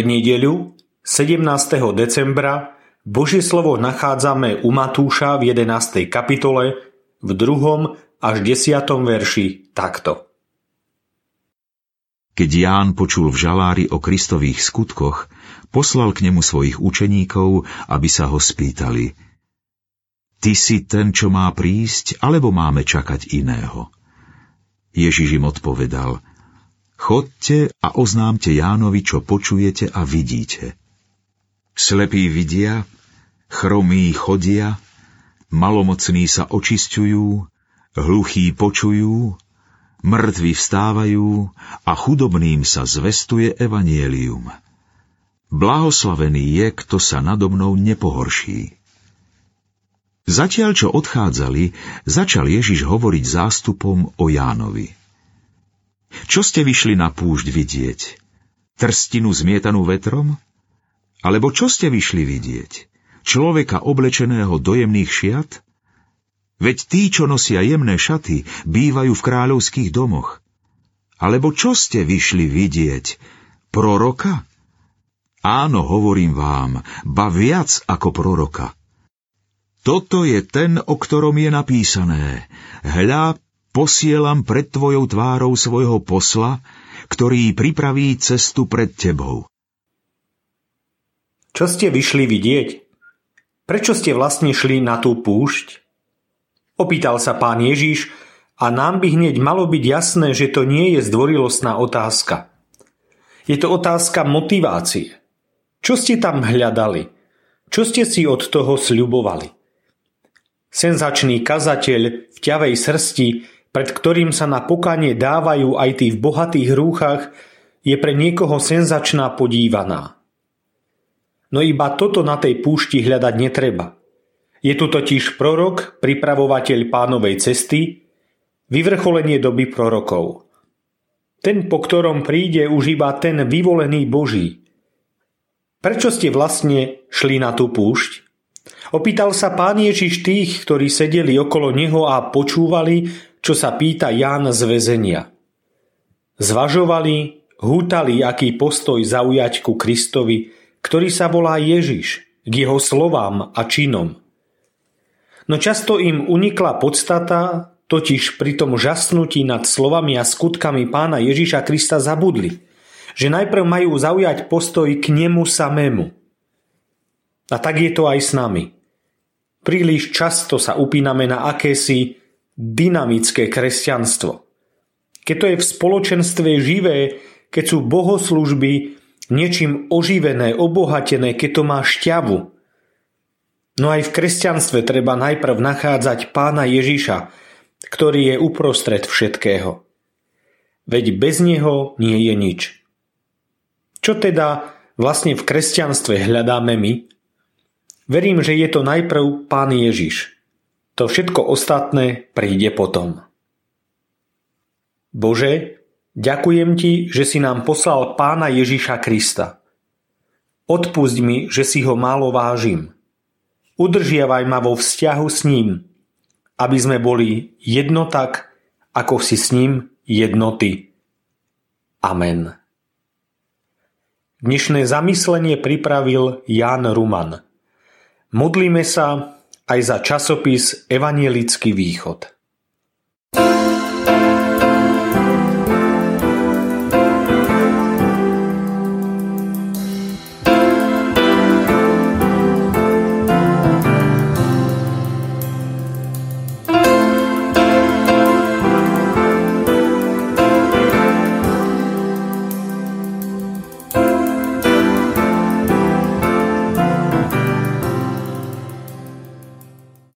nedeľu 17. decembra Božie slovo nachádzame u Matúša v 11. kapitole v 2. až 10. verši takto. Keď Ján počul v žalári o Kristových skutkoch, poslal k nemu svojich učeníkov, aby sa ho spýtali Ty si ten, čo má prísť, alebo máme čakať iného? Ježiš im odpovedal Chodte a oznámte Jánovi, čo počujete a vidíte – Slepí vidia, chromí chodia, malomocní sa očisťujú, hluchí počujú, mŕtvi vstávajú a chudobným sa zvestuje evanielium. Blahoslavený je, kto sa nado mnou nepohorší. Zatiaľ, čo odchádzali, začal Ježiš hovoriť zástupom o Jánovi. Čo ste vyšli na púšť vidieť? Trstinu zmietanú vetrom? Alebo čo ste vyšli vidieť? Človeka oblečeného do jemných šiat? Veď tí, čo nosia jemné šaty, bývajú v kráľovských domoch. Alebo čo ste vyšli vidieť? Proroka? Áno, hovorím vám, ba viac ako proroka. Toto je ten, o ktorom je napísané. Hľa, posielam pred tvojou tvárou svojho posla, ktorý pripraví cestu pred tebou. Čo ste vyšli vidieť? Prečo ste vlastne šli na tú púšť? Opýtal sa pán Ježiš a nám by hneď malo byť jasné, že to nie je zdvorilostná otázka. Je to otázka motivácie. Čo ste tam hľadali? Čo ste si od toho sľubovali? Senzačný kazateľ v ťavej srsti, pred ktorým sa na pokanie dávajú aj tí v bohatých rúchach, je pre niekoho senzačná podívaná. No iba toto na tej púšti hľadať netreba. Je tu totiž prorok, pripravovateľ pánovej cesty, vyvrcholenie doby prorokov. Ten, po ktorom príde už iba ten vyvolený Boží. Prečo ste vlastne šli na tú púšť? Opýtal sa pán Ježiš tých, ktorí sedeli okolo neho a počúvali, čo sa pýta Ján z väzenia. Zvažovali, hútali, aký postoj zaujať ku Kristovi, ktorý sa volá Ježiš, k jeho slovám a činom. No často im unikla podstata, totiž pri tom žasnutí nad slovami a skutkami pána Ježiša Krista zabudli, že najprv majú zaujať postoj k nemu samému. A tak je to aj s nami. Príliš často sa upíname na akési dynamické kresťanstvo. Keď to je v spoločenstve živé, keď sú bohoslužby niečím oživené, obohatené, keď to má šťavu. No aj v kresťanstve treba najprv nachádzať pána Ježiša, ktorý je uprostred všetkého. Veď bez neho nie je nič. Čo teda vlastne v kresťanstve hľadáme my? Verím, že je to najprv Pán Ježiš. To všetko ostatné príde potom. Bože, Ďakujem ti, že si nám poslal pána Ježiša Krista. Odpusť mi, že si ho málo vážim. Udržiavaj ma vo vzťahu s ním, aby sme boli jedno tak, ako si s ním jednoty. Amen. Dnešné zamyslenie pripravil Jan Ruman. Modlíme sa aj za časopis Evanielický východ.